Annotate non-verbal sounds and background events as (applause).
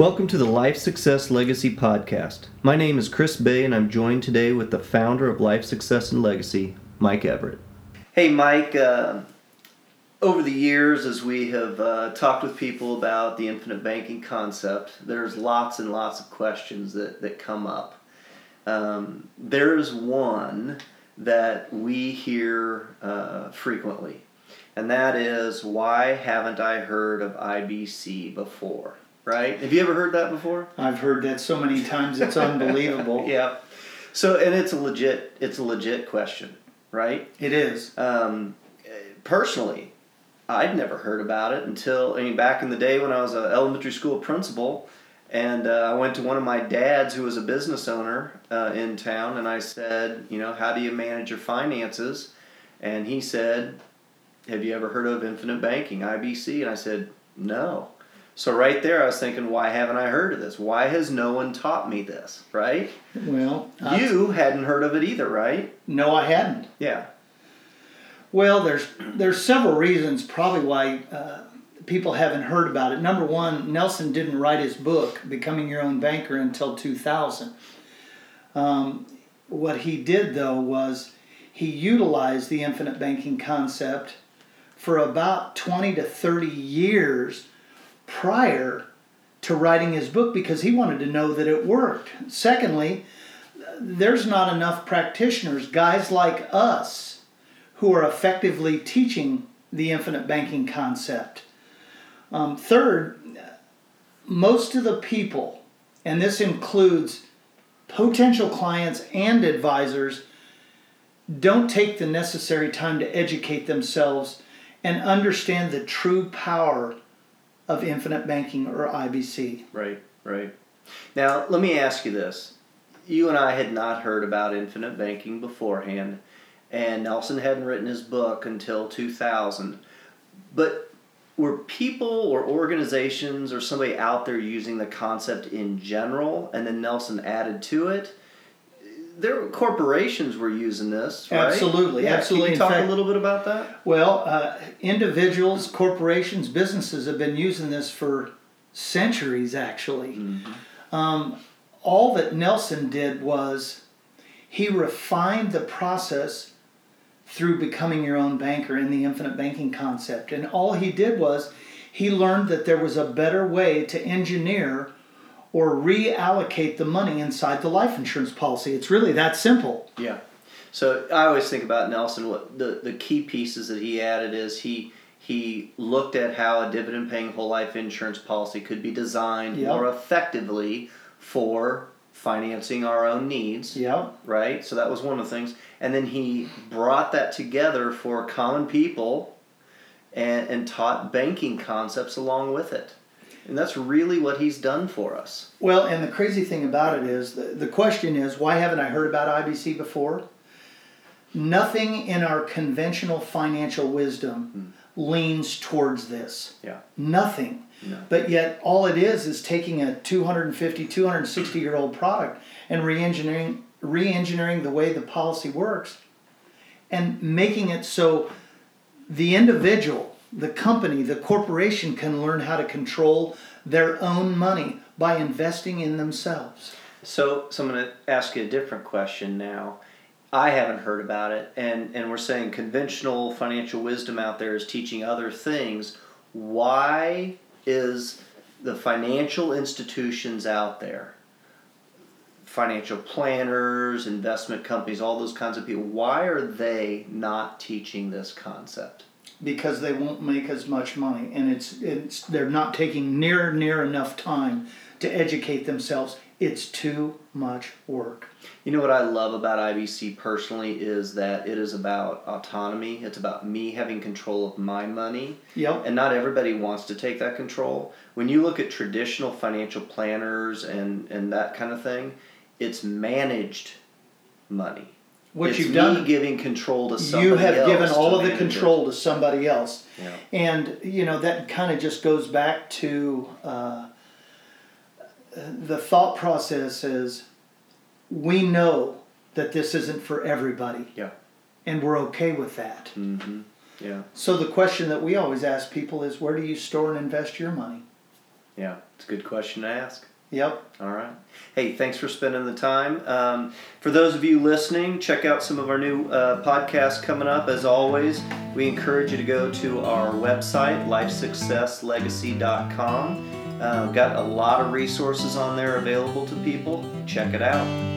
Welcome to the Life Success Legacy Podcast. My name is Chris Bay, and I'm joined today with the founder of Life Success and Legacy, Mike Everett. Hey, Mike. Uh, over the years, as we have uh, talked with people about the infinite banking concept, there's lots and lots of questions that, that come up. Um, there's one that we hear uh, frequently, and that is why haven't I heard of IBC before? Right? Have you ever heard that before? I've heard that so many times it's unbelievable. (laughs) yeah. So, and it's a legit, it's a legit question, right? It is. Um, personally, I'd never heard about it until I mean back in the day when I was an elementary school principal, and uh, I went to one of my dads who was a business owner uh, in town, and I said, you know, how do you manage your finances? And he said, Have you ever heard of infinite banking, IBC? And I said, No. So right there, I was thinking, why haven't I heard of this? Why has no one taught me this? Right? Well, you hadn't heard of it either, right? No, I hadn't. Yeah. Well, there's there's several reasons probably why uh, people haven't heard about it. Number one, Nelson didn't write his book, Becoming Your Own Banker, until 2000. Um, what he did though was he utilized the infinite banking concept for about 20 to 30 years prior to writing his book because he wanted to know that it worked. Secondly, there's not enough practitioners, guys like us, who are effectively teaching the infinite banking concept. Um, third, most of the people, and this includes potential clients and advisors, don't take the necessary time to educate themselves and understand the true power of infinite banking or IBC. Right, right. Now, let me ask you this. You and I had not heard about infinite banking beforehand, and Nelson hadn't written his book until 2000. But were people or organizations or somebody out there using the concept in general, and then Nelson added to it? There were corporations were using this, right? Absolutely, yeah. absolutely. Can you talk fact, a little bit about that? Well, uh, individuals, corporations, businesses have been using this for centuries, actually. Mm-hmm. Um, all that Nelson did was he refined the process through becoming your own banker in the infinite banking concept, and all he did was he learned that there was a better way to engineer or reallocate the money inside the life insurance policy. It's really that simple. Yeah. So I always think about Nelson. What the, the key pieces that he added is he he looked at how a dividend paying whole life insurance policy could be designed yep. more effectively for financing our own needs. Yeah. Right? So that was one of the things. And then he brought that together for common people and, and taught banking concepts along with it. And that's really what he's done for us. Well, and the crazy thing about it is the, the question is why haven't I heard about IBC before? Nothing in our conventional financial wisdom hmm. leans towards this. Yeah. Nothing. No. But yet, all it is is taking a 250, 260 year old product and re engineering re engineering the way the policy works and making it so the individual the company, the corporation can learn how to control their own money by investing in themselves. So, so I'm going to ask you a different question now. I haven't heard about it, and, and we're saying conventional financial wisdom out there is teaching other things. Why is the financial institutions out there, financial planners, investment companies, all those kinds of people, why are they not teaching this concept? Because they won't make as much money. And it's it's they're not taking near near enough time to educate themselves. It's too much work. You know what i love about ibc personally is that it is about autonomy. It's about me having control of my money. Yep. and not everybody wants to take that control. When you look at traditional financial planners and and that kind of thing it's managed money what it's you've done giving control to somebody you have given all of the control it. to somebody else yeah. and you know that kind of just goes back to uh, the thought process is we know that this isn't for everybody yeah and we're okay with that mm-hmm. yeah so the question that we always ask people is where do you store and invest your money Yeah, it's a good question to ask. Yep. All right. Hey, thanks for spending the time. Um, for those of you listening, check out some of our new uh, podcasts coming up. As always, we encourage you to go to our website, lifesuccesslegacy.com. Uh, got a lot of resources on there available to people. Check it out.